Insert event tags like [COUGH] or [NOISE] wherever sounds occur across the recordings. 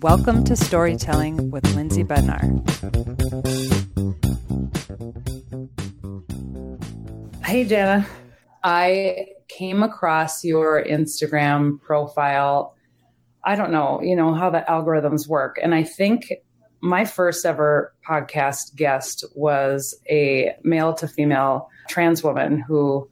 Welcome to Storytelling with Lindsay Bednar. Hey, Jana. I came across your Instagram profile. I don't know, you know, how the algorithms work. And I think my first ever podcast guest was a male to female trans woman who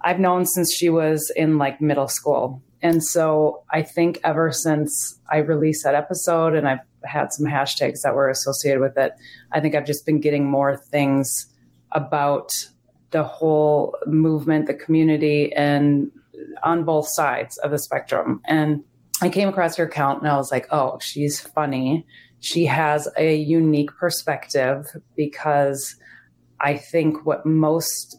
I've known since she was in like middle school. And so I think ever since I released that episode and I've had some hashtags that were associated with it, I think I've just been getting more things about the whole movement, the community, and on both sides of the spectrum. And I came across her account and I was like, oh, she's funny. She has a unique perspective because I think what most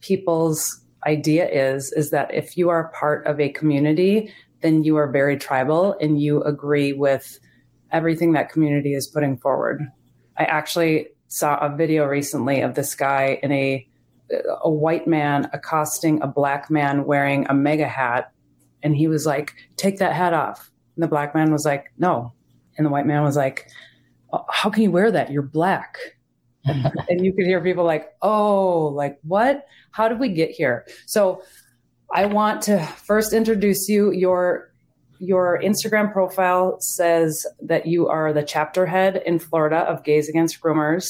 people's idea is is that if you are part of a community, then you are very tribal and you agree with everything that community is putting forward. I actually saw a video recently of this guy in a a white man accosting a black man wearing a MAGA hat and he was like, "Take that hat off." And the black man was like, "No." And the white man was like, "How can you wear that? You're black." And you could hear people like, oh, like what? How did we get here? So I want to first introduce you. Your your Instagram profile says that you are the chapter head in Florida of Gays Against Groomers.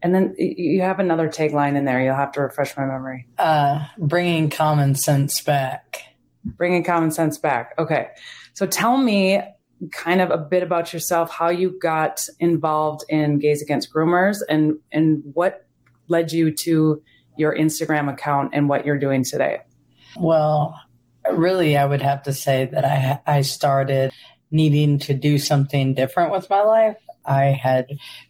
And then you have another tagline in there. You'll have to refresh my memory. Uh, bringing common sense back. Bringing common sense back. Okay. So tell me kind of a bit about yourself, how you got involved in Gays Against Groomers, and and what led you to your Instagram account and what you're doing today. Well, really, I would have to say that I I started needing to do something different with my life. I had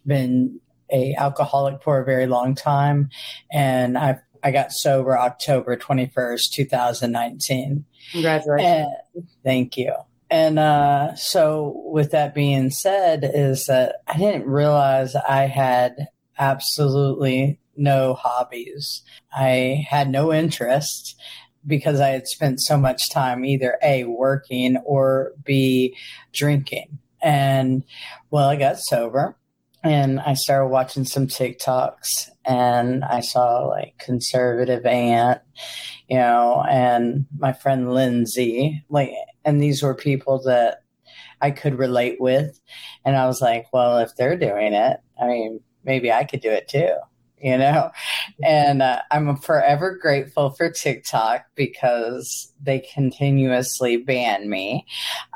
been a alcoholic for a very long time, and I I got sober October twenty first, two thousand nineteen. Congratulations! And, thank you. And uh, so, with that being said, is that I didn't realize I had absolutely no hobbies. I had no interest because I had spent so much time either A, working or B, drinking. And well, I got sober and I started watching some TikToks and I saw like conservative aunt, you know, and my friend Lindsay, like, and these were people that I could relate with. And I was like, well, if they're doing it, I mean, maybe I could do it too [LAUGHS] you know? And uh, I'm forever grateful for TikTok because they continuously ban me.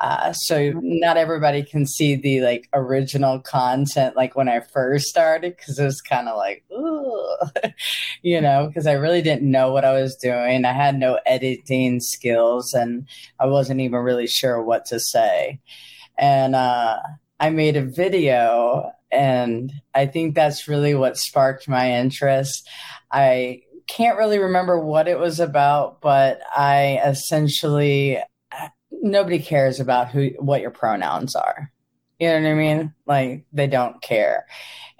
Uh, so not everybody can see the like original content like when I first started because it was kind of like, ooh, [LAUGHS] you know, because I really didn't know what I was doing. I had no editing skills and I wasn't even really sure what to say. And, uh, I made a video and I think that's really what sparked my interest. I can't really remember what it was about, but I essentially nobody cares about who what your pronouns are. You know what I mean? Like they don't care.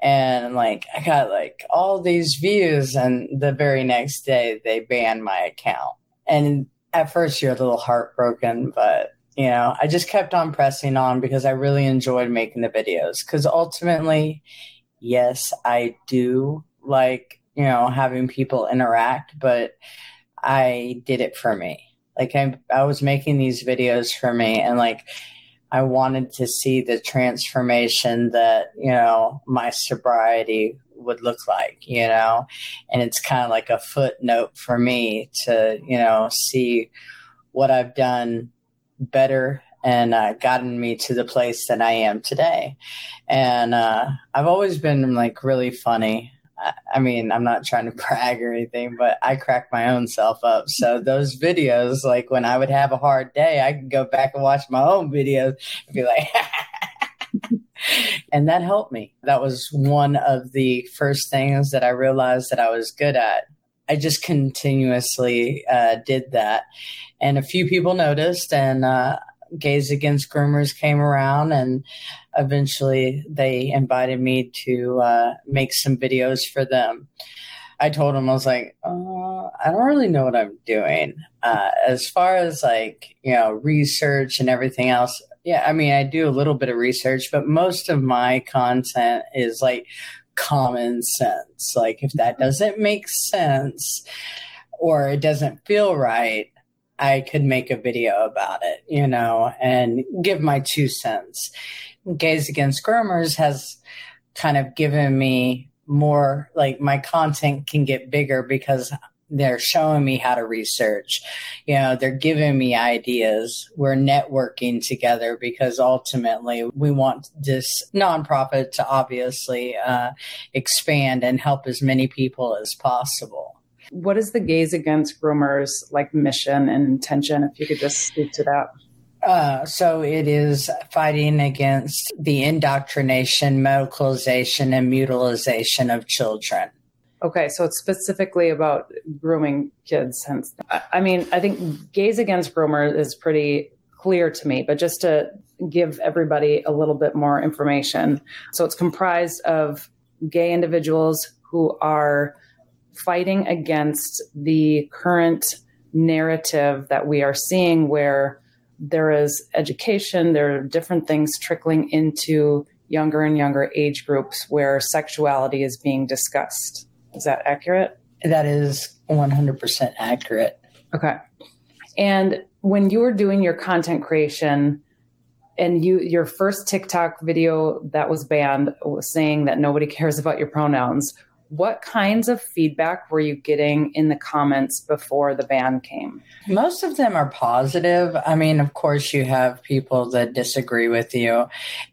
And like I got like all these views and the very next day they banned my account. And at first you're a little heartbroken, but you know, I just kept on pressing on because I really enjoyed making the videos. Because ultimately, yes, I do like, you know, having people interact, but I did it for me. Like, I, I was making these videos for me, and like, I wanted to see the transformation that, you know, my sobriety would look like, you know, and it's kind of like a footnote for me to, you know, see what I've done better and uh, gotten me to the place that I am today. And uh, I've always been like really funny. I, mean, I'm not trying to [LAUGHS] brag or anything, but I crack my own self up. So those videos, like when I would have a hard day, I could go back and watch my own videos and be like, [LAUGHS] and that helped me. That was one of the first things that I realized that I was good at. I just continuously uh, did that. And a few people noticed and uh, gays against groomers came around and eventually they invited me to uh, make some videos for them. I told them i was like uh, i don't really know what i'm doing. Uh, as far as like you know research and everything else Yeah, I mean, I do a little bit of research, but most of my content is like common sense. Like, if that doesn't make sense or it doesn't feel right, I could make a video about it, you know, and give my two cents. Gays Against Groomers has kind of given me more, like, my content can get bigger because they're showing me how to research. You know, they're giving me ideas. We're networking together because ultimately we want this nonprofit to obviously uh, expand and help as many people as possible. What is the Gays Against Groomers like mission and intention? If you could just speak to that. Uh, so it is fighting against the indoctrination, medicalization, and mutilization of children. Okay, so it's specifically about grooming kids. Hence, I mean, I think Gays Against Groomers is pretty clear to me, but just to give everybody a little bit more information. So it's comprised of gay individuals who are fighting against the current narrative that we are seeing where there is education, there are different things trickling into younger and younger age groups where sexuality is being discussed. Is that accurate? That is 100% accurate. Okay. And when you were doing your content creation and you your first TikTok video that was banned was saying that nobody [LAUGHS] cares about your pronouns, what kinds of feedback were you getting in the comments before the ban came? Most of them are positive. I mean, of course, you have people that disagree with you,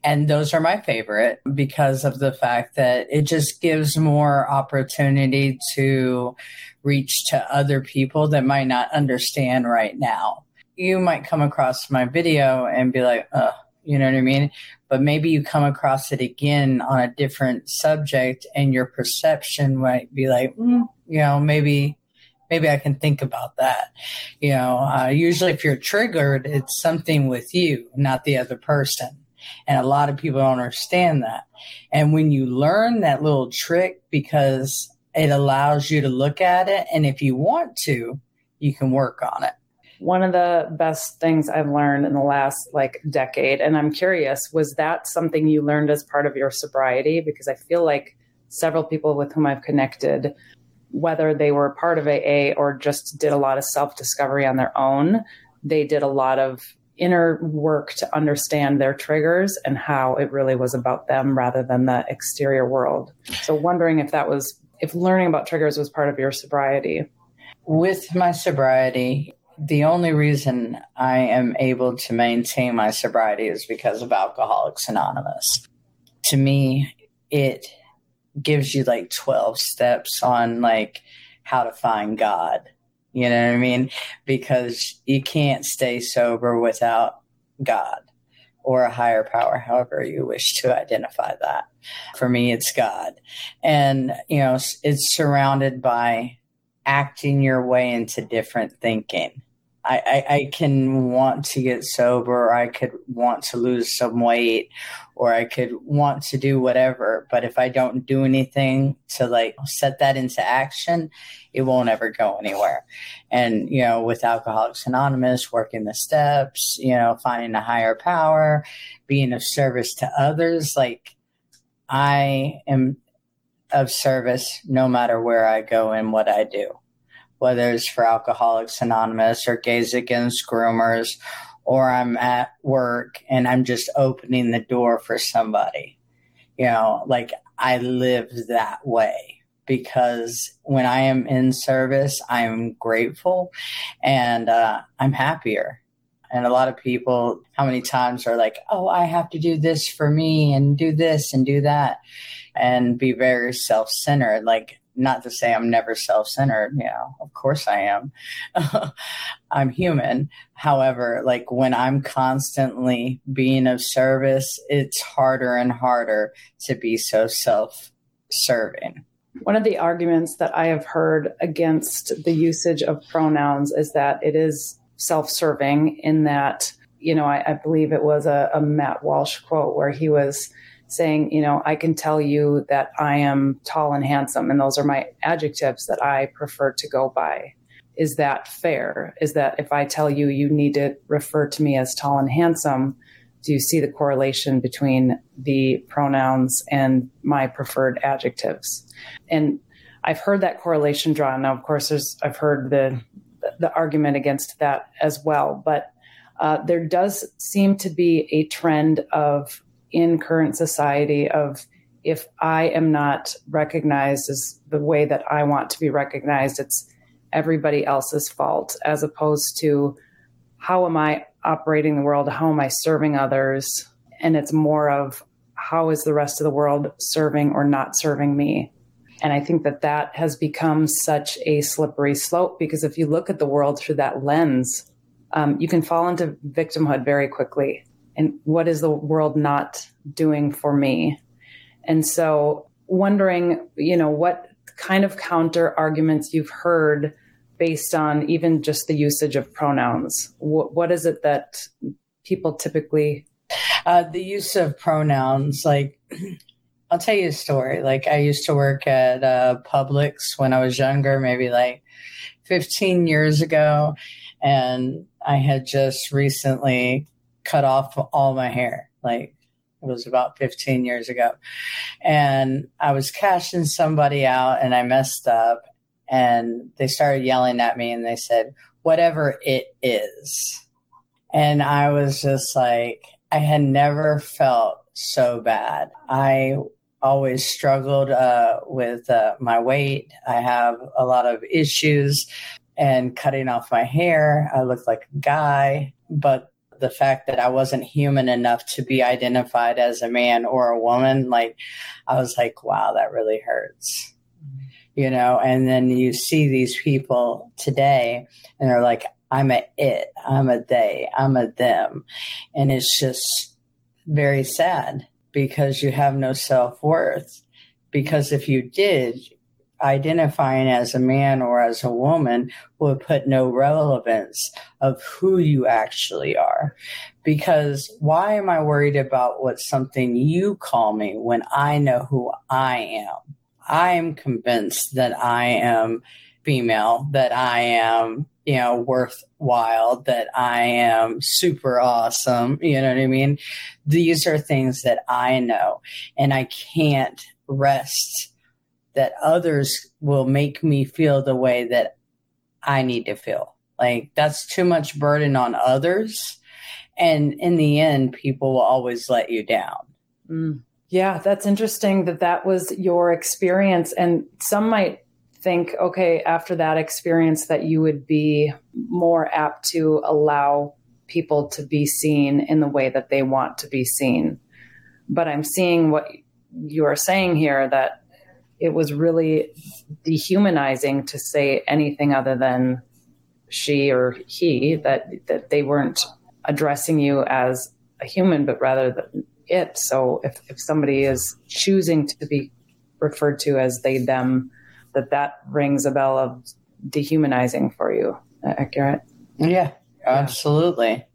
and those are my favorite because of the fact that it just gives more opportunity to reach to other people that might not understand right now. You might come across my video and be like, you know what I mean? But maybe you come across it again on a different subject and your perception might be like, mm, you know, maybe, maybe I can think about that. You know, uh, usually if you're triggered, it's something with you, not the other person. And a lot of people don't understand that. And when you learn that little trick, because it allows you to look at it, and if you want to, you can work on it one of the best things I've learned in the last like decade. And I'm curious, was that something you learned as part of your sobriety? Because I feel like several people with whom I've connected, whether they were part of AA or just did a lot of self discovery on their own, they did a lot of inner work to understand their triggers and how it really was about them rather than the exterior world. So, wondering if that was, if learning about triggers was part of your sobriety. With my sobriety, the only reason I am able to maintain my sobriety is because of Alcoholics Anonymous. To me, it gives you like 12 steps on like how to find God. You know what I mean? Because you can't stay sober without God or a higher power, however you wish to identify that. For me, it's God. And, you know, it's surrounded by acting your way into different thinking. I, I, I, can want to get sober, I could want to lose some weight, or I could want to do whatever. But if I don't do anything to like set that into action, it won't ever go anywhere. And, you know, with Alcoholics Anonymous, working the steps, you know, finding a higher power, being of service to others, like I am of service no matter where I go and what I do whether it's for Alcoholics Anonymous or Gays Against Groomers, or I'm at work and I'm just opening the door for somebody. You know, like I live that way because when I am in service, I'm grateful and uh, I'm happier. And a lot of people, how many times are like, oh, I have to do this for me and do this and do that and be very self centered. Like, not to say I'm never self centered, you know, of course I am. [LAUGHS] I'm human. However, like when I'm constantly being of service, it's harder and harder to be so self serving. One of the arguments that I have heard against the usage of pronouns is that it is self serving, in that, you know, I, I believe it was a, a Matt Walsh quote where he was saying, you know, I can tell you that I am tall and handsome, and those are my adjectives that I prefer to go by. Is that fair? Is that if I tell you you need to refer to me as tall and handsome, do you see the correlation between the pronouns and my preferred adjectives? And I've heard that correlation drawn. Now, of course, there's I've heard the the argument against that as well, but uh, there does seem to be a trend of in current society of if I am not recognized as the way that I want to be recognized, it's everybody else's fault, as opposed to how am I operating the world? How am I serving others? And it's more of how is the rest of the world serving or not serving me? And I think that that has become such a slippery slope because if you look at the world through that lens, um, you can fall into victimhood very quickly. And what is the world not doing for me? And so, wondering, you know, what kind of counter arguments you've heard based on even just the usage of pronouns. what, what is it that people typically? Uh, the use of pronouns, like, [CLEARS THROAT] I'll tell you a story. Like, I used to work at uh, Publix when I was younger, maybe like 15 years ago. And I had just recently cut off all my hair. Like, it was about 15 years ago. And I was cashing somebody out and I messed up. And they started yelling at me and they said, whatever it is. And I was just like, I had never felt so bad. I always struggled uh, with uh, my weight. I have a lot of issues and cutting off my hair. I look like a guy, but the fact that I wasn't human enough to be identified as a man or a woman, like I was like, wow, that really hurts. Mm-hmm. You know, and then you see these people today and they're like, I'm a it, I'm a they, I'm a them. And it's just very sad because you have no self worth. Because if you did, identifying as a man or as a woman would put no relevance of who you actually are. Because why am I worried about what something you call me when I know who I am? I am convinced that I am female, that I am, you know, worthwhile, that I am super awesome. You know what I mean? These are things that I know, and I can't rest that others will make me feel the way that I need to feel. Like that's too much burden on others. And in the end, people will always let you down. Mm. Yeah, that's interesting that that was your experience. And some might think, okay, after that experience, that you would be more apt to allow people to be seen in the way that they want to be seen. But I'm seeing what you are saying here that it was really dehumanizing to say anything other than she or he that that they weren't addressing you as a human but rather it. So if, if somebody is choosing to be referred to as they them that that rings a bell of dehumanizing for you. Uh, Accurate yeah absolutely.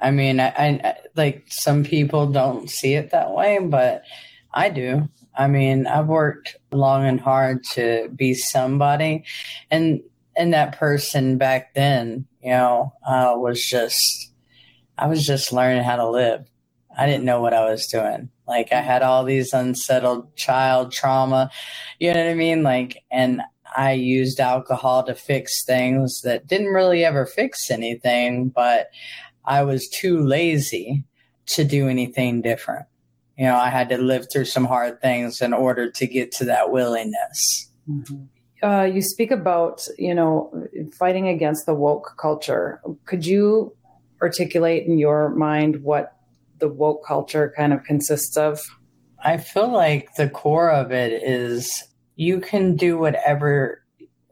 I mean I, I like some people don't see it that way but i do I mean, I've worked long and hard to be somebody, and and that person back then, you know, uh, was just I was just learning how to live. I didn't know what I was doing. Like I had all these unsettled child trauma, you know what I mean? Like, and I used alcohol to fix things that didn't really ever fix anything, but I was too lazy to do anything different you know, I had to live through some hard things in order to get to that willingness. Mm-hmm. Uh, you speak about, you know, fighting against the woke culture. Could you articulate in your mind what the woke culture kind of consists of? I feel like the core of it is you can do whatever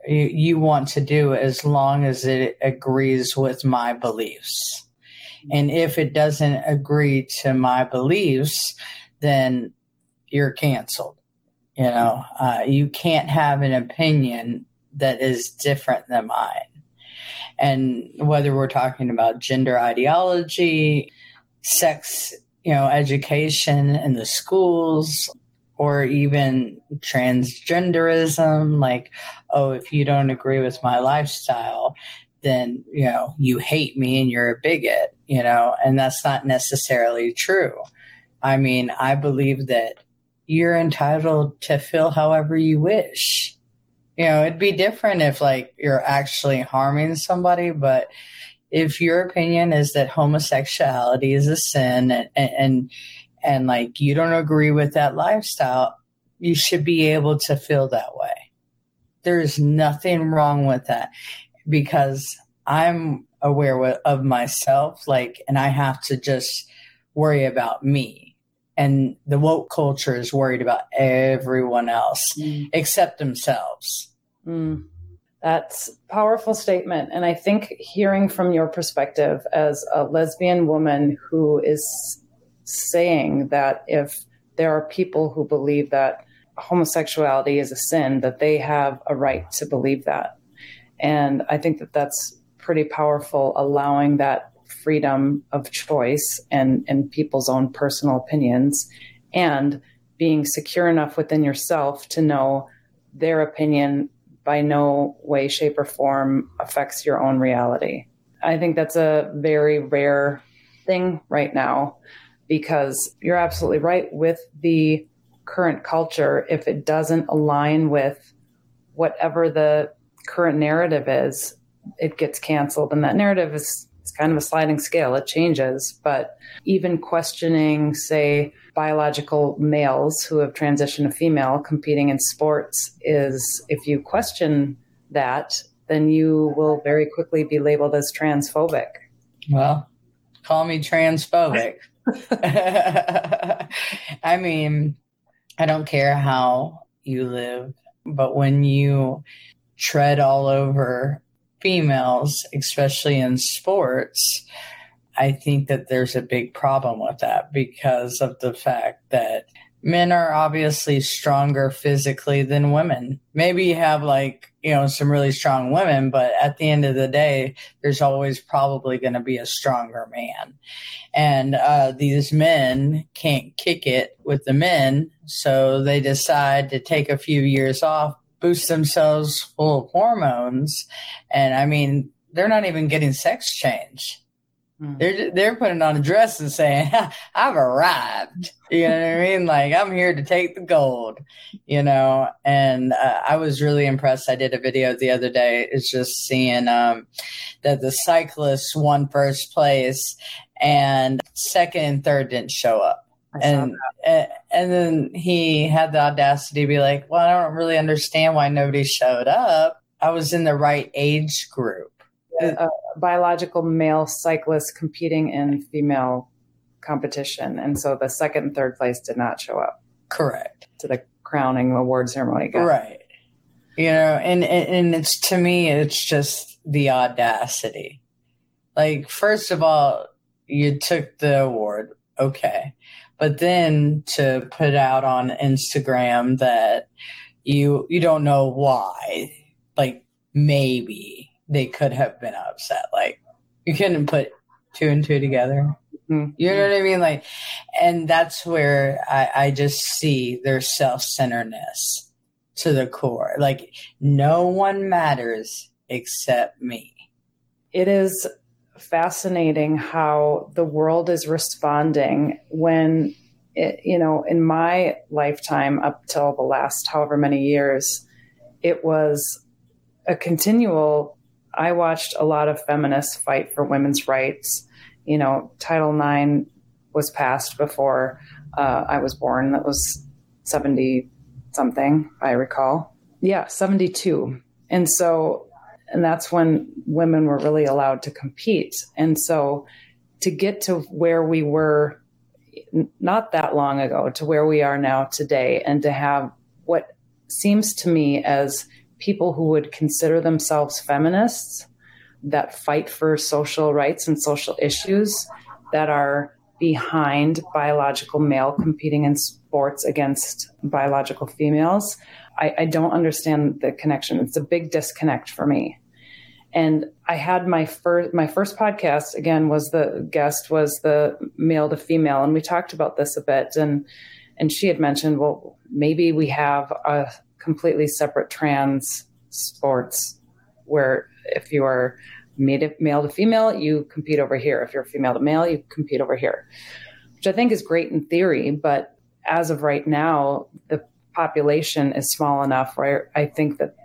you want to do as long as it agrees with my beliefs. And if it doesn't agree to my beliefs, then you're canceled. You know, uh, you can't have an opinion that is different than mine. And whether we're talking about gender ideology, sex, you know, education in the schools, or even transgenderism, like, oh, if you don't agree with my lifestyle, then you know you hate me and you're a bigot you know and that's not necessarily true. I mean i believe that you're entitled to feel however you wish. You know it'd be different if like you're actually harming somebody but if your opinion is that homosexuality is a sin and and, and like you don't agree with that lifestyle you should be able to feel that way. There's nothing wrong with that because I'm aware of myself, like, and I have to just worry about me. And the woke culture is worried about everyone else mm. except themselves. Mm. That's powerful statement. And I think hearing from your perspective as a lesbian woman who is saying that if there are people who believe that homosexuality is a sin, that they have a right to believe that. And I think that that's pretty powerful, allowing that freedom of choice and, and people's own personal opinions and being secure enough within yourself to know their opinion by no way, shape, or form affects your own reality. I think that's a very rare thing right now because you're absolutely right with the current culture, if it doesn't align with whatever the current narrative is, it gets canceled. And that narrative is it's kind of a sliding scale, it changes. But even questioning, say, biological males who have transitioned to female competing in sports is if you question that, then you will very quickly be labeled as transphobic. Well, call me transphobic. [LAUGHS] [LAUGHS] I mean, I don't care how you live, but when you tread all over females, especially in sports, I think that there's a big problem with that because of the fact that men are obviously stronger physically than women. Maybe you have like, you know, some really strong women, but at the end of the day, there's always probably going to be a stronger man. And uh, these men can't kick it with the men. So they decide to take a few years off, boost themselves full of hormones. And I mean, they're not even getting sex change Mm. They're they're putting on a dress and saying, [LAUGHS] "I've arrived." You know what I mean? Like I'm here to take the gold. You know, and uh, I was really impressed. I did a video the other day. It's just seeing um, that the cyclists won first place, and second and third didn't show up. And eh, and then he had the audacity to be like, "Well, I don't really understand why nobody showed up. I was in the right age group." a, biological male cyclist competing in female competition, and so the second and third place did not show up. Correct to the crowning award ceremony. Guy. Right. You know, and, and and it's to me, it's just the audacity. Like, first of all, you took the award, okay, but then to put out on Instagram that you you don't know why, like maybe they could have been upset. Like you couldn't put two and two together. Mm-hmm. You know what I mean? Like, and that's where I, I just see their self centeredness to the core. Like, no one matters except me. It is fascinating how the world is responding when, it, you know, in my lifetime up till the last however many years, it was a continual I watched a lot of feminists fight for women's rights. You know, Title IX was passed before uh, I was born. That was 70 something, I recall. Yeah, 72. And so, and that's when women were really allowed to compete. And so, to get to where we were not that long ago, to where we are now today, and to have what seems to me as people who would consider themselves feminists that fight for social rights and social issues that are behind biological male competing in sports against biological females. I, I, don't understand the connection. It's a big disconnect for me. And I had my first my first podcast again was the guest was the male to female, and we talked about this a bit. And and she had mentioned, well, maybe we have a completely separate trans sports where if you are male to female, you compete over here. If you're female to male, you compete over here, which I think is great in theory. But as of right now, the population is small enough where I think that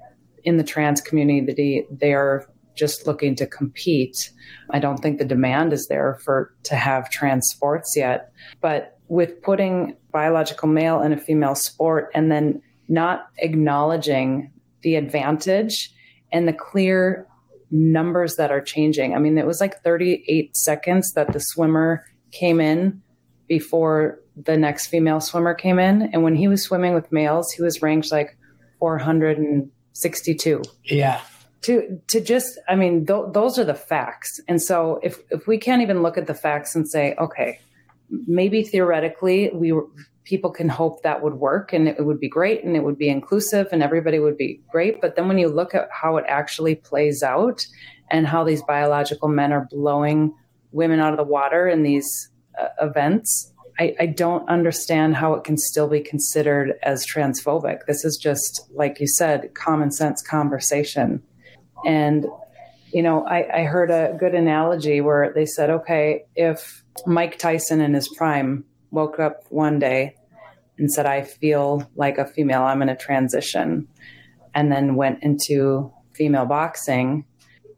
in the trans community, they are just looking to compete. I don't think the demand is there for to have trans sports yet. But with putting biological male in a female sport and then not acknowledging the advantage and the clear numbers that are changing. I mean, it was like 38 seconds that the swimmer came in before the next female swimmer came in. And when he was swimming with males, he was ranked like 462. Yeah. To, to just, I mean, th- those are the facts. And so if, if we can't even look at the facts and say, okay, maybe theoretically we people can hope that would work and it would be great and it would be inclusive and everybody would be great. But then when you look at how it actually plays out and how these biological men are blowing women out of the water in these uh, events, I, I, don't understand how it can still be considered as transphobic. This is just, like you said, common sense conversation. And, you know, I, I heard a good analogy where they said, okay, if Mike Tyson in his prime woke up one day and said, I feel like a female, I'm going to transition, and then went into female boxing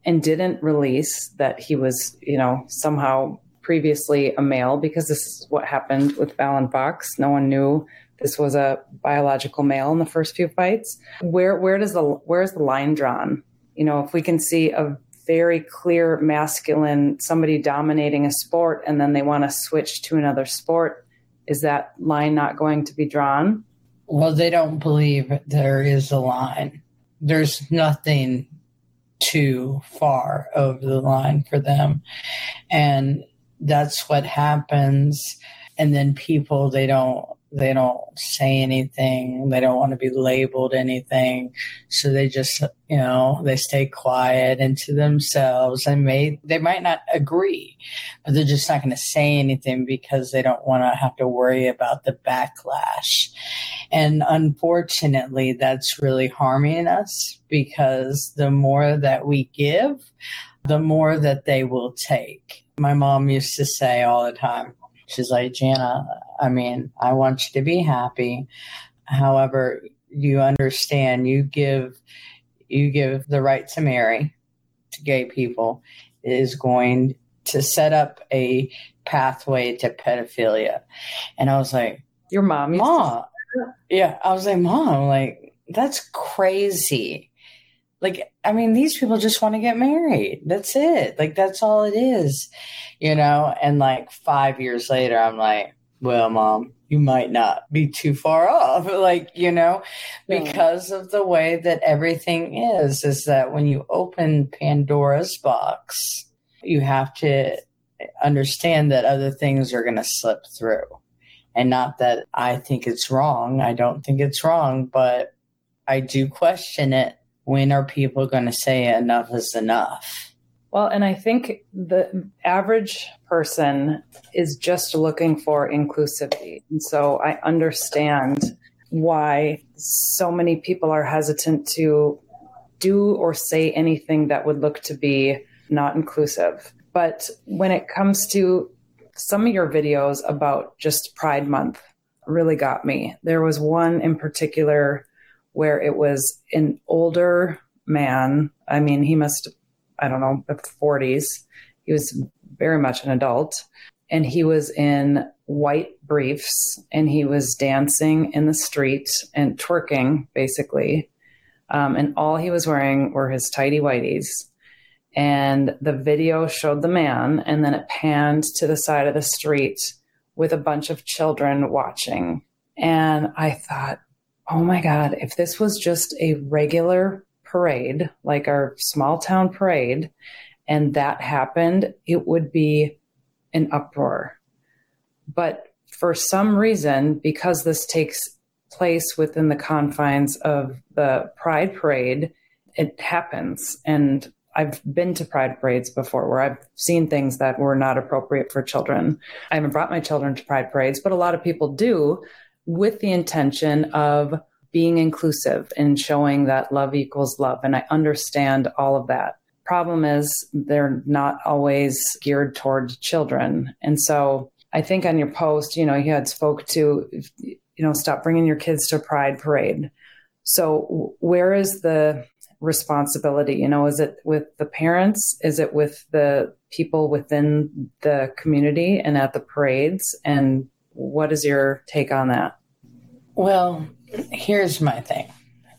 and didn't release that he was, you know, somehow previously a male because this is what happened with Fallon Fox. No one knew this was a biological male in the first few fights. Where where does the where is the line drawn? You know, if we can see a very clear masculine somebody dominating a sport and then they want to switch to another sport, is that line not going to be drawn? Well, they don't believe there is a line. There's nothing too far over the line for them. And that's what happens and then people they don't they don't say anything they don't want to be labeled anything. So they just you know they stay quiet and to themselves and may they might not agree but they're just not going to say anything because they don't want to have to worry about the backlash. And unfortunately that's really harming us because the more that we give the more that they will take. My mom used to say all the time, she's like, Jana, I mean, I want you to be happy. However, you understand you give you give the right to marry to gay people is going to set up a pathway to pedophilia. And I was like, Your mom, Mom. Yeah. I was like, Mom, like, that's crazy like i mean these people just want to get married. That's it. Like that's all it is you know? And like five years later i'm like well mom you might not be too far off [LAUGHS] like you know? Because of the way that everything is is that when you open pandora's box you have to understand that other things are going to slip through. And not that i think it's wrong. I don't think it's wrong but i do question it when are people going to say enough is enough? Well, and I think the average person is just looking for inclusivity. And so I understand why so many people are hesitant to do or say anything that would look to be not inclusive. But when it comes to some of your videos about just Pride Month, really got me. There was one in particular where it was an older man. I mean, he must, I don't know, 40s. He was very much an adult. And he was in white briefs and he was dancing in the street and twerking, basically. Um, and all he was wearing were his tidy whities. And the video showed the man, and then it panned to the side of the street with a bunch of children watching. And I thought, oh my God, if this was just a regular parade, like our small town parade, and that happened, it would be an uproar. But for some reason, because this takes place within the confines of the Pride Parade, it happens. And I've been to Pride parades before where I've seen things that were not appropriate for children. I haven't brought my children to Pride parades, but a lot of people do with the intention of being inclusive and showing that love equals love. And I understand all of that problem is they're not always geared toward children. And so I think on your post, you know, you had spoke to, you know, stop bringing your kids to Pride Parade. So where is the responsibility? You know, is it with the parents? Is it with the people within the community and at the parades? And what is your take on that? Well, here's my thing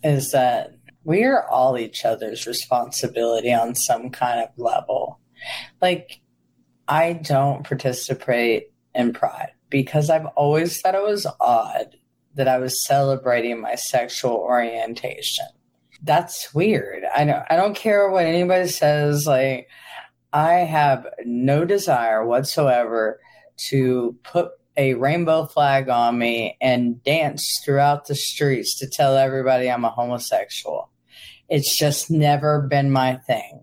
is that we are all each other's responsibility on some kind of level. Like, I don't participate in Pride because I've always thought it was odd that I was celebrating my sexual orientation. That's weird. I don't, I don't care what anybody says. Like, I have no desire whatsoever to put a rainbow flag on me and dance throughout the streets to tell everybody I'm a homosexual. It's just never been my thing.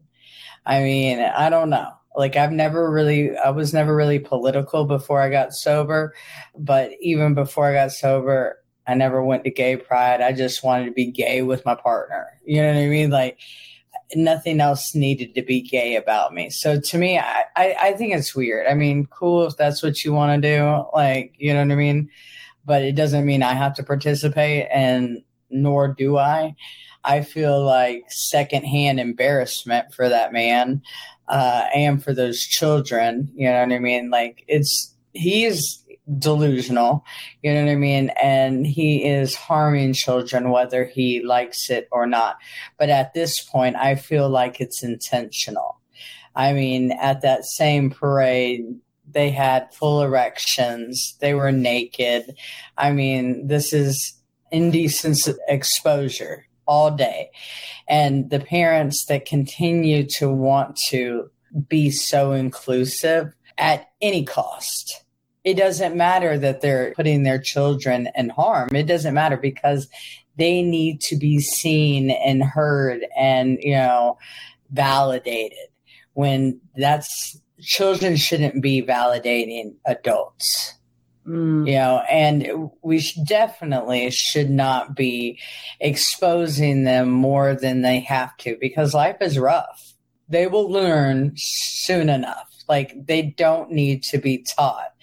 I mean, I don't know. Like I've never really I was never really political before I got sober, but even before I got sober, I never went to gay pride. I just wanted to be gay with my partner. You know what I mean? Like nothing else needed to be gay about me. So to me, I, I, I think it's weird. I mean, cool if that's what you want to do. Like, you know what I mean? But it doesn't mean I have to participate and nor do I. I feel like secondhand embarrassment for that man uh, and for those children. You know what I mean? Like it's he's delusional, you know what I mean? And he is harming children whether he likes it or not. But at this point, I feel like it's intentional. I mean, at that same parade, they had full erections, they were naked. I mean, this is indecent exposure all day. And the parents that continue to want to be so inclusive at any cost it doesn't matter that they're putting their children in harm. It doesn't matter because they need to be seen and heard and, you know, validated when that's children shouldn't be validating adults. Mm. You know, and we definitely should not be exposing them more than they have to because life is rough. They will learn soon enough. Like they don't need to be taught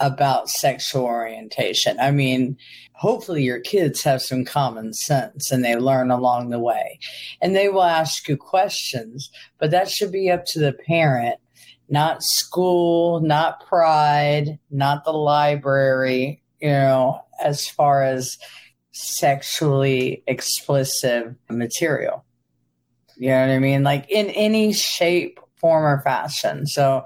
about sexual orientation. I mean, hopefully your kids have some common sense and they learn along the way. And they will ask you questions, but that should be up to the parent, not school, not pride, not the library, you know, as far as sexually explicit material. You know what I mean? Like in any shape, form, or fashion. So,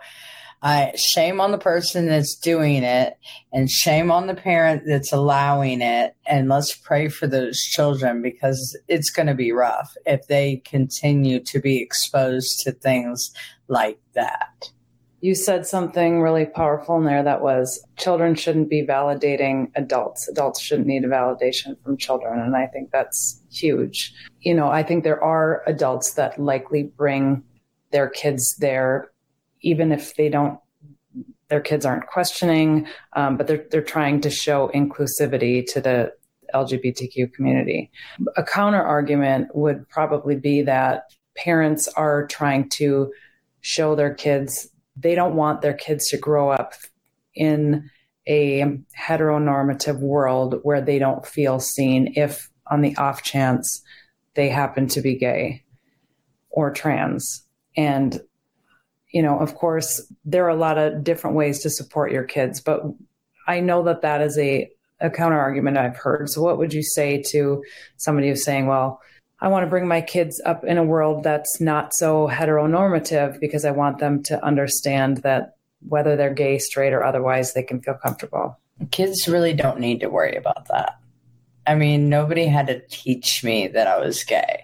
I shame on the person that's doing it and shame on the parent that's allowing it. And let's pray for those children because it's going to be rough if they continue to be exposed to things like that. You said something really powerful in there that was children shouldn't be validating adults. Adults shouldn't need a validation from children. And I think that's huge. You know, I think there are adults that likely bring their kids there even if they don't their kids aren't questioning, um, but they're they're trying to show inclusivity to the LGBTQ community. A counter argument would probably be that parents are trying to show their kids they don't want their kids to grow up in a heteronormative world where they don't feel seen if on the off chance they happen to be gay or trans and you know, of course, there are a lot of different ways to support your kids, but I know that that is a, a counter argument I've heard. So, what would you say to somebody who's saying, well, I want to bring my kids up in a world that's not so heteronormative because I want them to understand that whether they're gay, straight, or otherwise, they can feel comfortable. Kids really don't need to worry about that. I mean, nobody had to teach me that I was gay.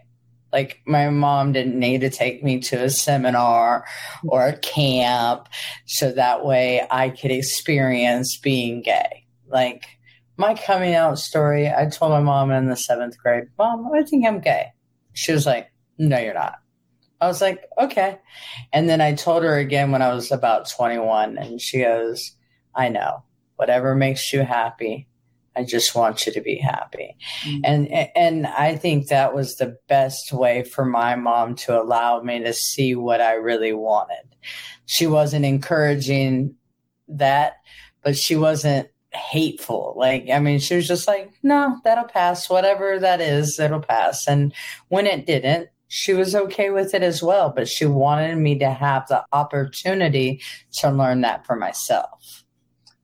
Like my mom didn't need to take me to a seminar or a camp so that way I could experience being gay. Like my coming out story, I told my mom in the seventh grade, Mom, I think I'm gay. She was like, No, you're not. I was like, Okay. And then I told her again when I was about 21, and she goes, I know. Whatever makes you happy, I just want you to be happy. Mm-hmm. And and I think that was the best way for my mom to allow me to see what I really wanted. She wasn't encouraging that, but she wasn't hateful. Like, I mean, she was just like, no, that'll pass. Whatever that is, it'll pass. And when it didn't, she was okay with it as well. But she wanted me to have the opportunity to learn that for myself.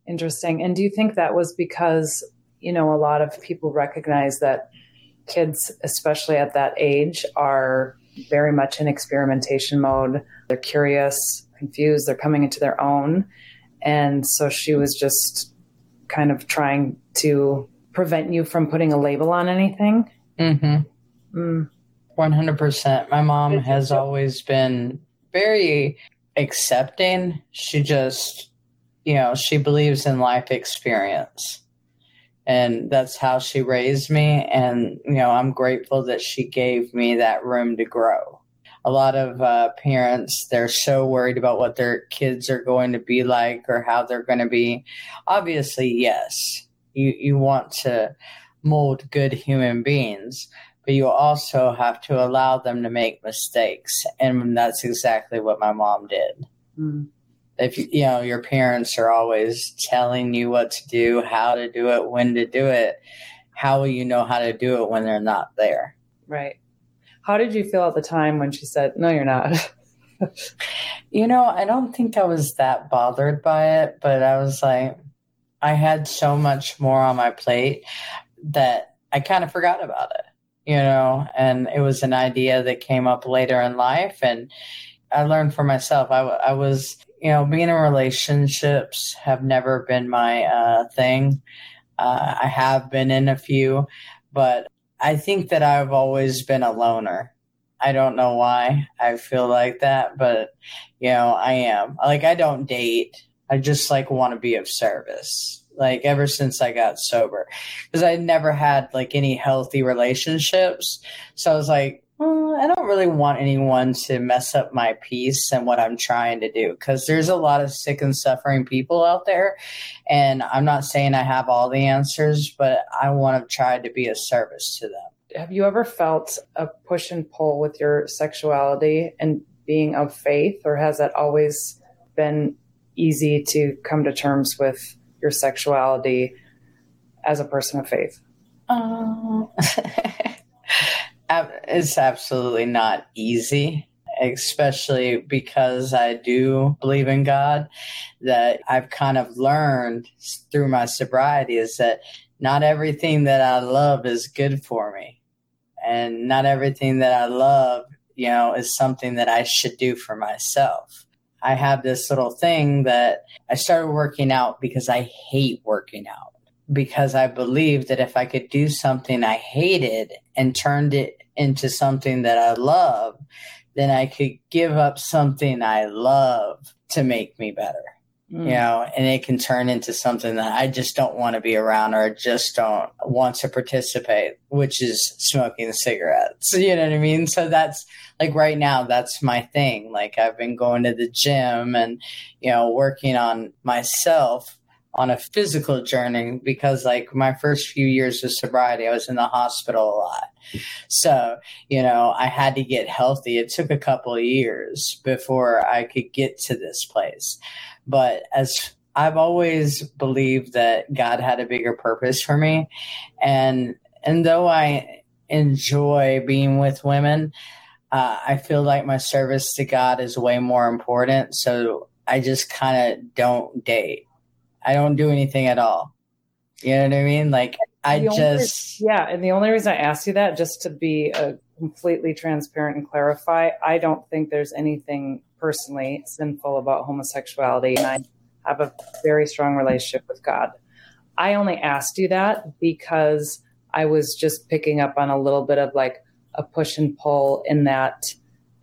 Interesting. And do you think that was because, you know, a lot of people recognize that kids, especially at that age, are very much in experimentation mode? They're curious, confused, they're coming into their own. And so she was just kind of trying to prevent you from putting a label on anything? Mm-hmm. Mm. 100%. My mom has always been very accepting. She just, you know, she believes in life experience. And that's how she raised me. And, you know, I'm grateful that she gave me that room to grow a lot of uh, parents they're so worried about what their kids are going to be like or how they're going to be obviously yes you you want to mold good human beings but you also have to allow them to make mistakes and that's exactly what my mom did mm. If you, know your parents are always telling you what to do how to do it when to do it how will you know how to do it when they're not there right how did you feel at the time when she said, No, you're not? you know, I don't think I was that bothered by it, but I was like, I had so much more on my plate that I kind of forgot about it, you know, and it was an idea that came up later in life. And I learned for myself. I, I was, you know, being in relationships have never been my uh, thing. Uh, I have been in a few, but I think that I've always been a loner. I don't know why I feel like that, but you know, I am. Like I don't date. I just like want to be of service. Like ever since I got sober, because I never had like any healthy relationships. So I was like, well, I don't really want anyone to mess up my peace and what I'm trying to do because there's a lot of sick and suffering people out there. And I'm not saying I have all the answers, but I want to try to be a service to them. Have you ever felt a push and pull with your sexuality and being of faith, or has that always been easy to come to terms with your sexuality as a person of faith? Um, [LAUGHS] It's absolutely not easy, especially because I do believe in God. That I've kind of learned through my sobriety is that not everything that I love is good for me. And not everything that I love, you know, is something that I should do for myself. I have this little thing that I started working out because I hate working out because I believed that if I could do something I hated and turned it into something that I love, then I could give up something I love to make me better. Mm. You know, and it can turn into something that I just don't want to be around or just don't want to participate, which is smoking cigarettes. [LAUGHS] You know what I mean? So that's like right now, that's my thing. Like I've been going to the gym and, you know, working on myself on a physical journey because like my first few years of sobriety i was in the hospital a lot. So you know i had to get healthy. It took a couple of years before i could get to this place. But as i've always believed that god had a bigger purpose for me and and though i enjoy being with women uh, i feel like my service to god is way more important. So i just kind of don't date I don't do anything at all. You know what I mean? Like I just yeah. And the only reason I asked you that, just to be a uh, completely transparent and clarify, I don't think there's anything personally sinful about homosexuality, and I have a very strong relationship with God. I only asked you that because I was just picking up on a little bit of like a push and pull in that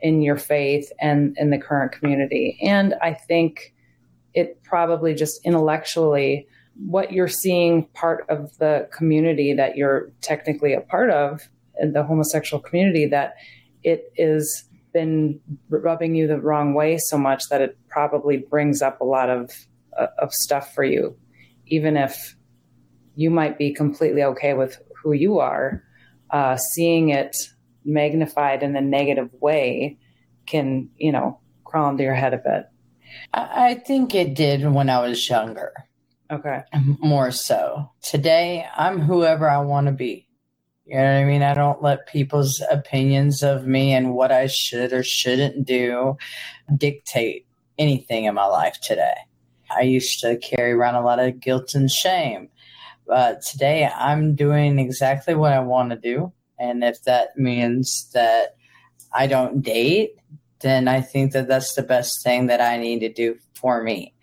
in your faith and in the current community. And I think it probably just intellectually what you're seeing part of the community that you're technically a part of the homosexual community that it is been rubbing you the wrong way so much that it probably brings up a lot of uh, of stuff for you even if you might be completely okay with who you are, uh, seeing it magnified in a negative way can, you know, crawl into your head a bit. I think it did when I was younger. Okay. More so. Today, I'm whoever I want to be. You know what I mean? I don't let people's opinions of me and what I should or shouldn't do dictate anything in my life today. I used to carry around a lot of guilt and shame. But today I'm doing exactly what I want to do. And if that means that I don't date, then I think that that's the best thing that I need to do for me.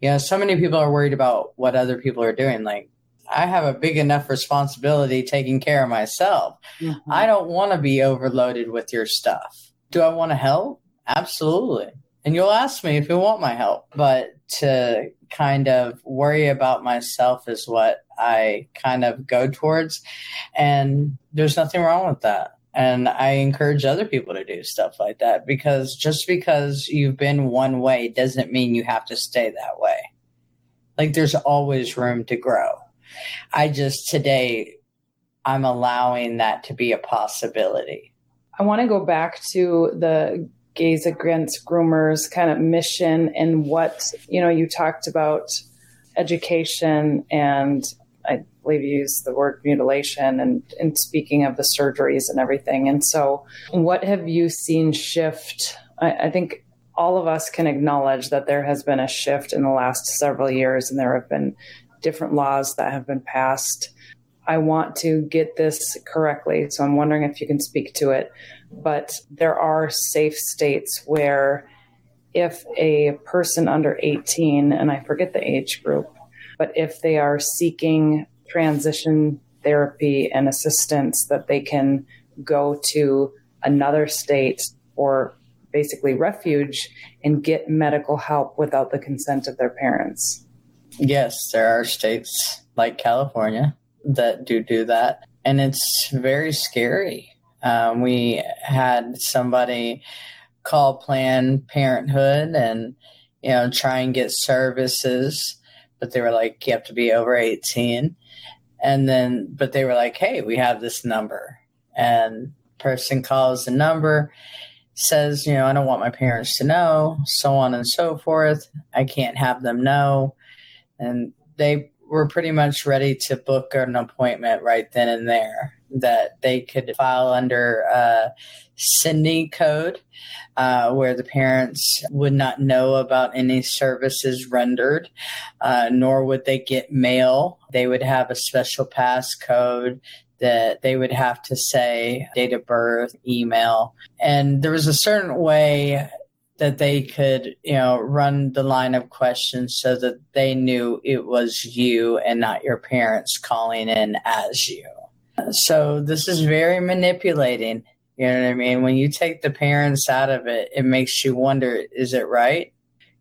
You know, so many people are worried about what other people are doing. Like, I have a big enough responsibility taking care of myself. Mm-hmm. I don't want to be overloaded with your stuff. Do I want to help? Absolutely. And you'll ask me if you want my help. But to kind of worry about myself is what I kind of go towards. And there's nothing wrong with that. And I encourage other people to do stuff like that because just because you've been one way doesn't mean you have to stay that way. Like there's always room to grow. I just today, I'm allowing that to be a possibility. I want to go back to the gays against groomers kind of mission and what, you know, you talked about education and I believe you used the word mutilation and, and speaking of the surgeries and everything. And so, what have you seen shift? I, I think all of us can acknowledge that there has been a shift in the last several years, and there have been different laws that have been passed. I want to get this correctly, so I'm wondering if you can speak to it. But there are safe states where if a person under 18, and I forget the age group, but if they are seeking transition therapy and assistance, that they can go to another state or basically refuge and get medical help without the consent of their parents. Yes, there are states like California that do do that, and it's very scary. Um, we had somebody call Planned Parenthood and you know try and get services but they were like, you have to be over 18. And then, but they were like, hey, we have this number. And person calls the number, says, you know, I don't want my parents to know, so on and so forth. I can't have them know. And they were pretty much ready to book an appointment right then and there that they could file under uh, SIND code, uh, where the parents would not know about any services rendered, uh, nor would they get mail. They would have a special pass code that they would have to say date of birth, email. And there was a certain way that they could, you know, run the line of questions so that they knew it was you and not your parents calling in as you. So this is very manipulating. You know what I mean? When you take the parents out of it, it makes you wonder, is it right?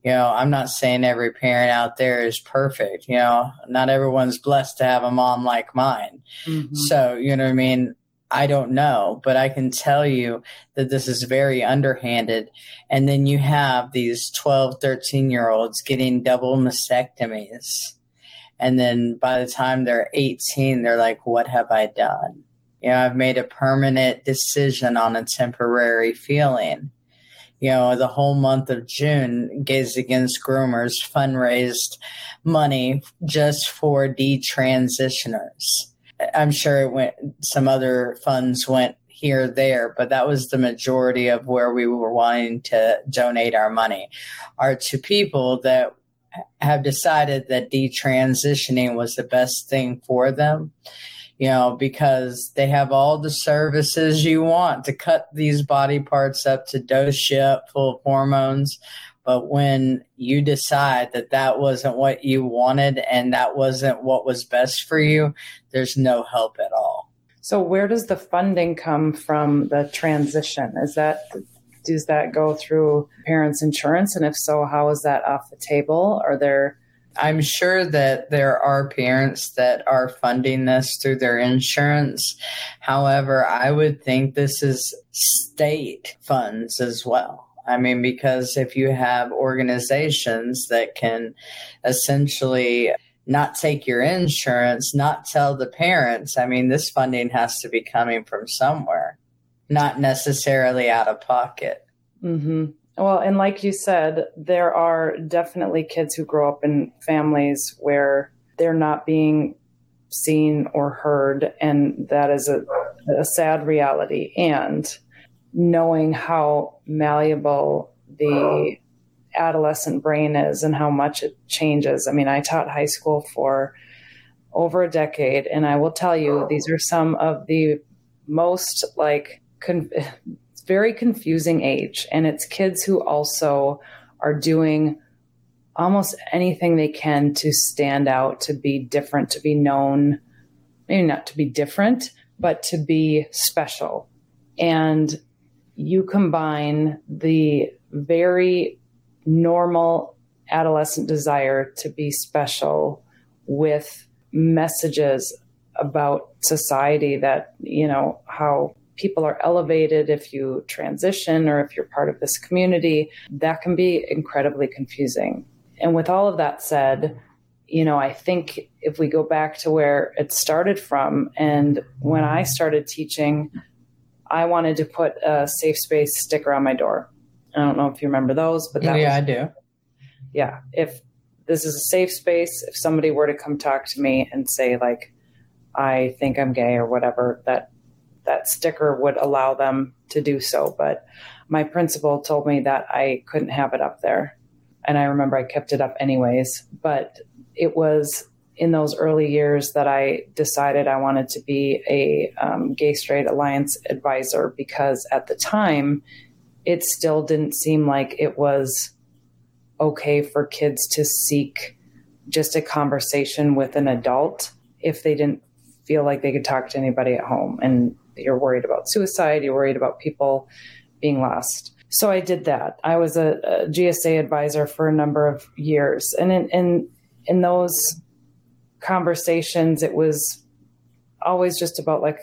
You know, I'm not saying every parent out there is perfect. You know, not everyone's blessed to have a mom like mine. Mm-hmm. So, you know what I mean? I don't know, but I can tell you that this is very underhanded. And then you have these 12, 13 year olds getting double mastectomies. And then by the time they're 18, they're like, what have I done? You know, I've made a permanent decision on a temporary feeling. You know, the whole month of June, Gays Against Groomers fundraised money just for detransitioners. I'm sure it went, some other funds went here, there, but that was the majority of where we were wanting to donate our money are to people that have decided that detransitioning was the best thing for them you know, because they have all the services you want to cut these body parts up to dose up full of hormones. But when you decide that that wasn't what you wanted and that wasn't what was best for you, there's no help at all. So, where does the funding come from the transition? Is that does that go through parents' insurance? And if so, how is that off the table? Are there I'm sure that there are parents that are funding this through their insurance. However, I would think this is state funds as well. I mean, because if you have organizations that can essentially not take your insurance, not tell the parents. I mean, this funding has to be coming from somewhere, not necessarily out of pocket. Mm-hmm. Well, and like you said, there are definitely kids who grow up in families where they're not being seen or heard, and that is a, a sad reality. And knowing how malleable the adolescent brain is and how much it changes. I mean, I taught high school for over a decade, and I will tell you, these are some of the most like con- very confusing age, and it's kids who also are doing almost anything they can to stand out, to be different, to be known. Maybe not to be different, but to be special. And you combine the very normal adolescent desire to be special with messages about society that, you know, how people are elevated if you transition or if you're part of this community, that can be incredibly confusing. And with all of that said, you know, I think if we go back to where it started from, and when I started teaching, I wanted to put a safe space sticker on my door. I don't know if you remember those, but that yeah, was, I do. Yeah, if this is a safe space, if somebody were to come talk to me and say like, I think I'm gay or whatever, that that sticker would allow them to do so. But my principal told me that I couldn't have it up there, and I remember I kept it up anyways. But it was in those early years that I decided I wanted to be a um, gay straight alliance advisor because at the time it still didn't seem like it was okay for kids to seek just a conversation with an adult if they didn't feel like they could talk to anybody at home and you're worried about suicide you're worried about people being lost. So i did that. I was a, a gsa advisor for a number of years. And in, in in those conversations it was always just about like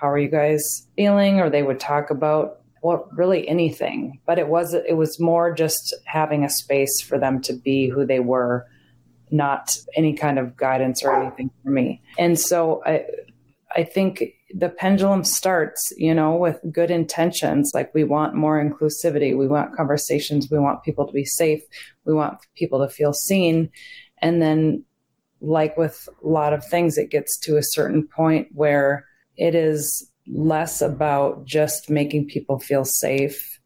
how are you guys feeling? Or they would talk about well, really anything, but it was it was more just having a space for them to be who they were, not any kind of guidance or anything for me. And so I I think the pendulum starts, you know, with good intentions. Like we want more inclusivity, we want conversations, we want people to be safe, we want people to feel seen, and then like with a lot of things, it gets to a certain point where it is less about just making people feel safe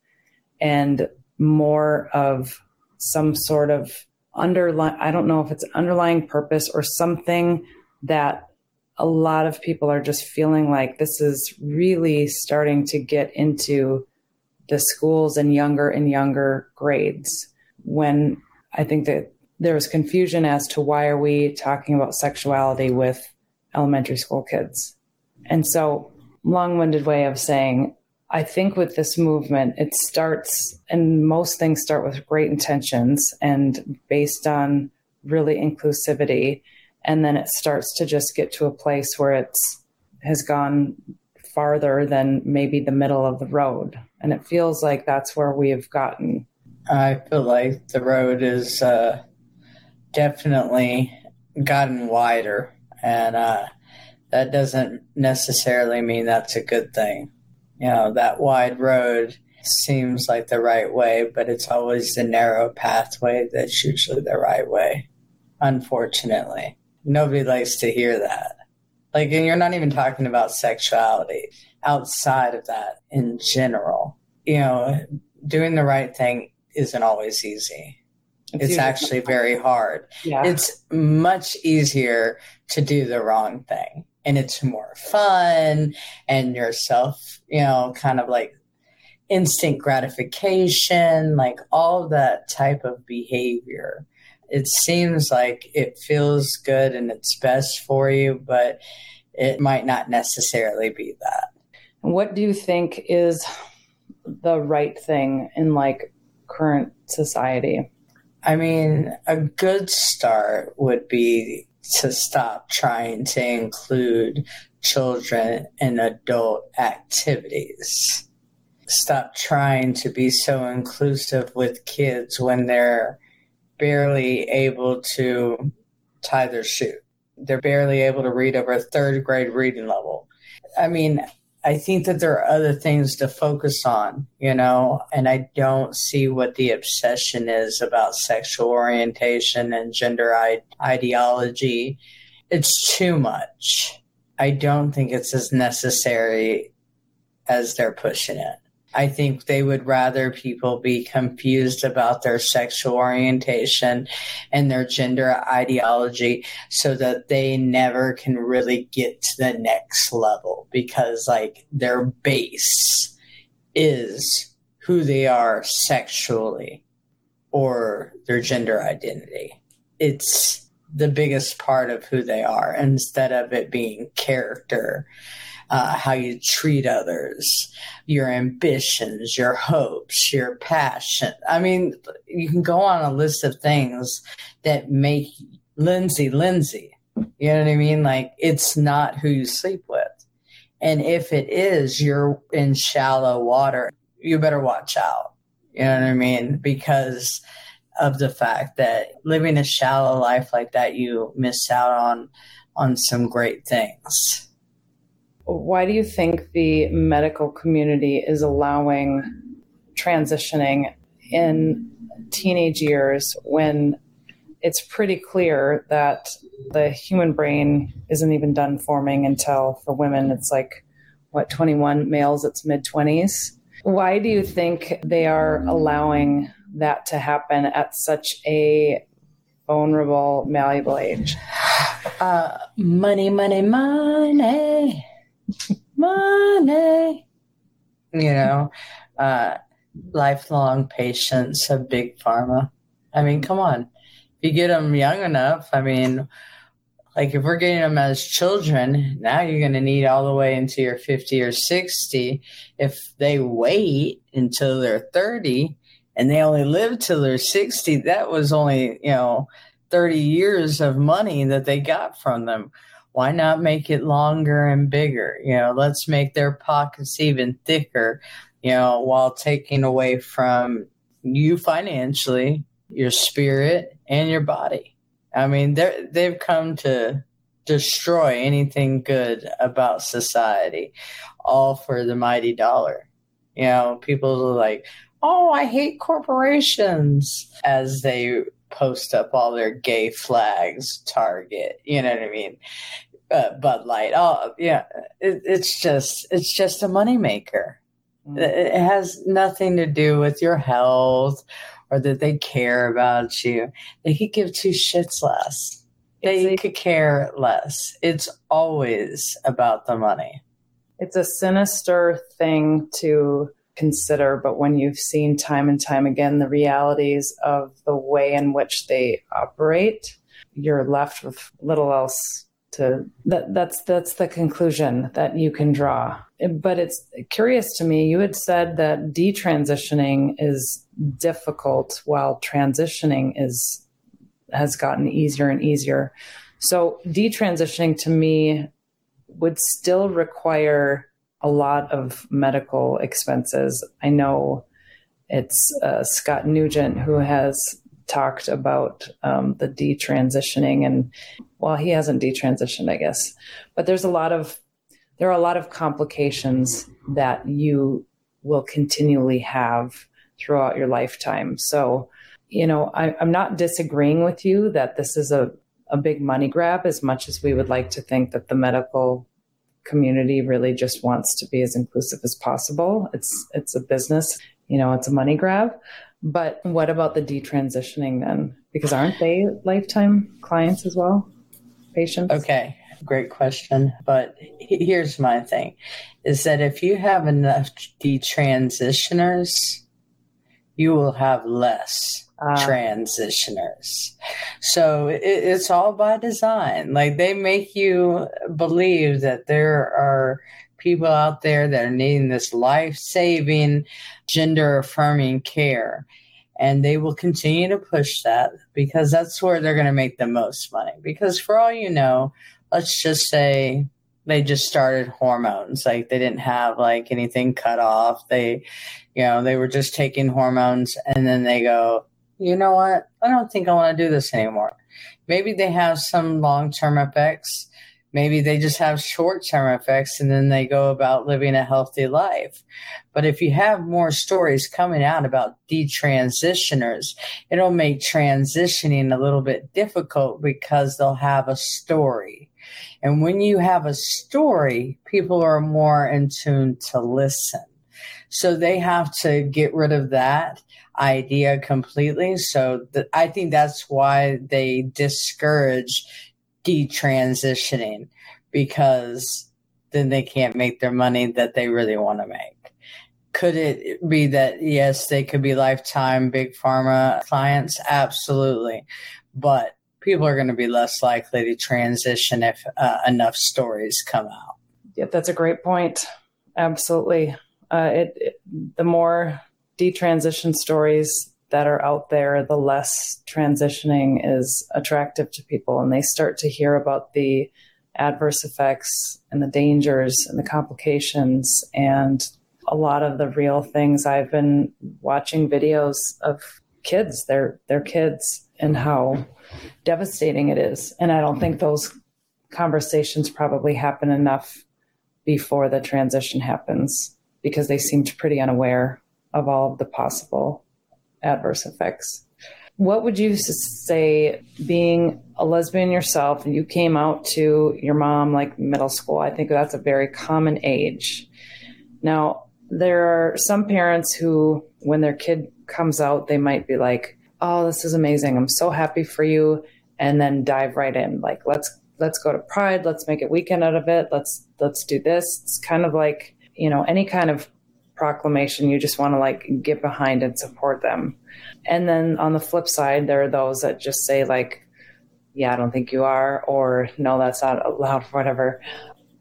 and more of some sort of underlying i don't know if it's underlying purpose or something that a lot of people are just feeling like this is really starting to get into the schools and younger and younger grades when i think that there was confusion as to why are we talking about sexuality with elementary school kids and so long winded way of saying, I think with this movement, it starts, and most things start with great intentions and based on really inclusivity. And then it starts to just get to a place where it's has gone farther than maybe the middle of the road. And it feels like that's where we have gotten. I feel like the road is uh, definitely gotten wider. And uh, that doesn't necessarily mean that's a good thing. You know, that wide road seems like the right way, but it's always the narrow pathway that's usually the right way. Unfortunately, nobody likes to hear that. Like, and you're not even talking about sexuality outside of that in general. You know, doing the right thing isn't always easy. It's, it's actually very hard. Yeah. It's much easier to do the wrong thing and it's more fun and yourself, you know, kind of like instant gratification, like all that type of behavior. It seems like it feels good and it's best for you, but it might not necessarily be that. What do you think is the right thing in like current society? I mean, a good start would be to stop trying to include children in adult activities. Stop trying to be so inclusive with kids when they're barely able to tie their shoe. They're barely able to read over a third grade reading level. I mean, I think that there are other things to focus on, you know, and I don't see what the obsession is about sexual orientation and gender I- ideology. It's too much. I don't think it's as necessary as they're pushing it. I think they would rather people be confused about their sexual orientation and their gender ideology so that they never can really get to the next level because, like, their base is who they are sexually or their gender identity. It's the biggest part of who they are instead of it being character uh, how you treat others, your ambitions, your hopes, your passion. I mean, you can go on a list of things that make Lindsay Lindsay. You know what I mean? Like, it's not who you sleep with. And if it is, you're in shallow water. You better watch out. You know what I mean? Because of the fact that living a shallow life like that, you miss out on on some great things. Why do you think the medical community is allowing transitioning in teenage years when it's pretty clear that the human brain isn't even done forming until for women it's like what 21 males it's mid 20s why do you think they are allowing that to happen at such a vulnerable malleable age? Uh, money money money money. You know, uh, lifelong patients of big pharma. I mean, come on. If you get them young enough, I mean, like if we're getting them as children, now you're going to need all the way into your 50 or 60. If they wait until they're 30 and they only live till they're 60, that was only, you know, 30 years of money that they got from them why not make it longer and bigger? You know, let's make their pockets even thicker, you know, while taking away from you financially, your spirit, and your body. I mean, they they've come to destroy anything good about society, all for the mighty dollar. You know, people are like, oh, I hate corporations as they post up all their gay flags, Target, you know what I mean? Uh, Bud Light. Oh, yeah. It, it's just it's just a moneymaker. Mm. It has nothing to do with your health or that they care about you. They could give two shits less. They could care less. It's always about the money. It's a sinister thing to consider, but when you've seen time and time again the realities of the way in which they operate, you're left with little else to that that's that's the conclusion that you can draw. But it's curious to me you had said that detransitioning is difficult while transitioning is has gotten easier and easier. So detransitioning to me would still require a lot of medical expenses. I know it's uh, scott newgent who has talked about um, the detransitioning and well he hasn't detransitioned i guess but there's a lot of there are a lot of complications that you will continually have throughout your lifetime. So you know I, i'm not disagreeing with you that this is a, a big money grab as much as we would like to think that the medical community really just wants to be as inclusive as possible it's it's a business you know it's a money grab but what about the detransitioning then? Because aren't they lifetime clients as well? Patients? Okay, great question. But here's my thing is that if you have enough detransitioners, you will have less uh, transitioners. So it, it's all by design. Like they make you believe that there are people out there that are needing this life saving, gender affirming care. And they will continue to push that because that's where they're going to make the most money. Because for all you know, let's just say they just started hormones. Like they didn't have like anything cut off. They, you know, they were just taking hormones and then they go, you know what? I don't think I want to do this anymore maybe they have some long term effects. Maybe they just have short term effects and then they go about living a healthy life. But if you have more stories coming out about detransitioners, it'll make transitioning a little bit difficult because they'll have a story. And when you have a story, people are more in tune to listen. So they have to get rid of that idea completely. So th- I think that's why they discourage detransitioning because then they can't make their money that they really want to make. Could it be that, yes, they could be lifetime big pharma clients? Absolutely. But people are going to be less likely to transition if uh, enough stories come out. Yeah, that's a great point. Absolutely. Uh, it, it, the more detransition stories that are out there, the less transitioning is attractive to people, and they start to hear about the adverse effects and the dangers and the complications and a lot of the real things. I've been watching videos of kids, their their kids, and how devastating it is. And I don't think those conversations probably happen enough before the transition happens because they seemed pretty unaware of all of the possible adverse effects. What would you say, being a lesbian yourself, and you came out to your mom like middle school? I think that's a very common age. Now, there are some parents who, when their kid comes out, they might be like, "Oh, this is amazing! I'm so happy for you," and then dive right in, like, "Let's let's go to Pride. Let's make a weekend out of it. Let's let's do this." It's kind of like you know any kind of proclamation you just want to like get behind and support them. And then on the flip side there are those that just say like yeah i don't think you are or no that's not allowed [LAUGHS] whatever.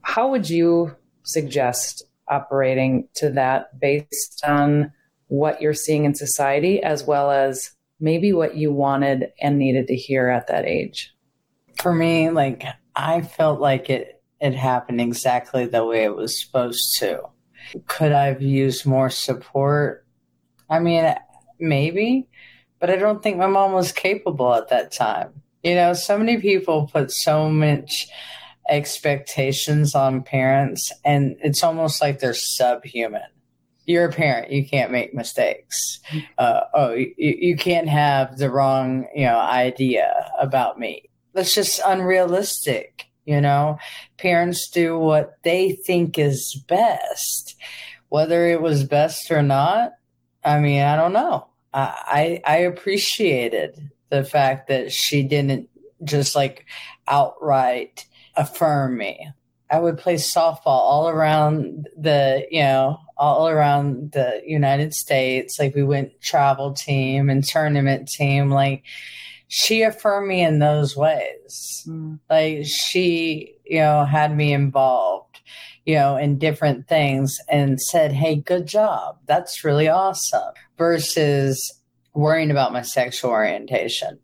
How would you suggest operating to that based on what you're seeing in society as well as maybe what you wanted and needed to hear at that age? For me like i felt like it it happened exactly the way it was supposed to could I have used more support? I mean, maybe, but I don't think my mom was capable at that time. You know, so many people put so much expectations on parents, and it's almost like they're subhuman. You're a parent, you can't make mistakes. Uh, oh, you, you can't have the wrong, you know, idea about me. That's just unrealistic you know, parents do what they think is best. Whether it was best or not, I mean, I don't know. I, I appreciated the fact that she didn't just like outright affirm me. I would play softball all around the, you know, all around the United States. Like we went travel team and tournament team. Like she affirmed me in those ways. Mm. Like she, you know, had me involved, you know, in different things and said, Hey, good job. That's really awesome. Versus worrying about my sexual orientation.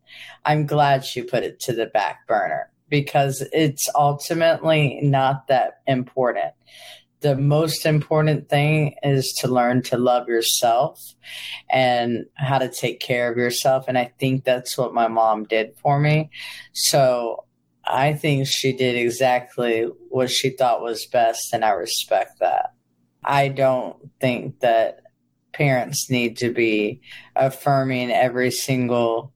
I'm glad she put it to the back burner because it's ultimately not that important the most important thing is to learn to love yourself and how to take care of yourself. And I think that's what my mom did for me. So I think she did exactly what she thought was best, and I respect that. I don't think that parents need to be affirming every single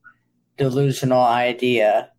delusional idea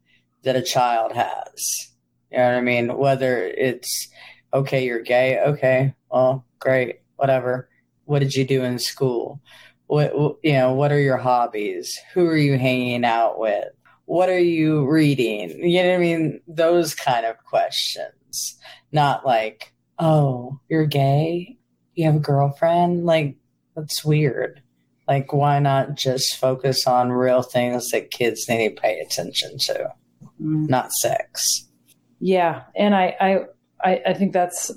that a child has. You know what I mean? Whether it's okay, you're gay. Okay, well, great, whatever. What did you do in school? What you know? What are your hobbies? Who are you hanging out with? What are you reading? You know what I mean? Those kind of questions, not like, oh, you're gay. You have a girlfriend. Like that's weird. Like, why not just focus on real things that kids need to pay attention to, mm. not sex? Yeah, and I, I I, I think that's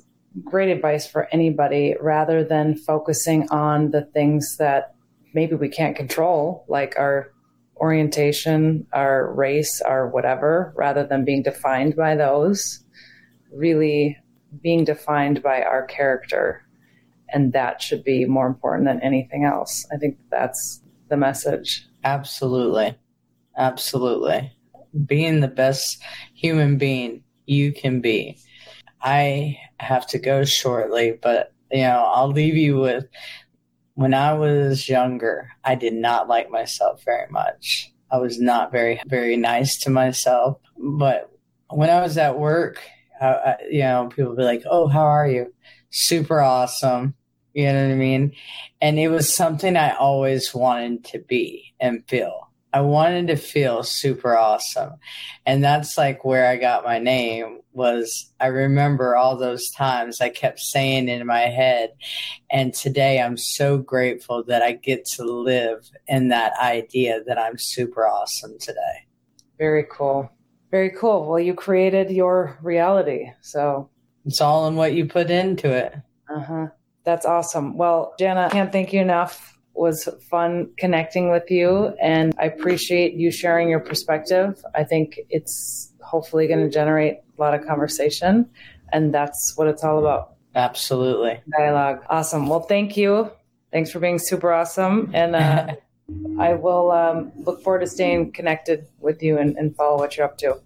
great advice for anybody rather than focusing on the things that maybe we can't control, like our orientation, our race, our whatever, rather than being defined by those, really being defined by our character. And that should be more important than anything else. I think that's the message. Absolutely. Absolutely. being the best human being you can be. I have to go shortly, but you know, I'll leave you with when I was younger, I did not like myself very much. I was not very, very nice to myself. But when I was at work, I, I, you know, people would be like, "Oh, how are you?" Super awesome. You know what I mean? And it was something I always wanted to be and feel. I wanted to feel super awesome. And that's like where I got my name was I remember all those times I kept saying in my head. And today I'm so grateful that I get to live in that idea that I'm super awesome today. Very cool. Very cool. Well, you created your reality. So it's all in what you put into it. Uh huh. That's awesome. Well, Jana, I can't thank you enough was fun connecting with you and I appreciate you sharing your perspective. I think it's hopefully going to generate a lot of conversation and that's what it's all about. Absolutely. Dialogue. Awesome. Well, thank you. Thanks for being super awesome. And uh, [LAUGHS] I will um, look forward to staying connected with you and, and follow what you're up to.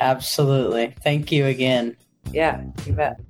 Absolutely. Thank you again. Yeah, you bet.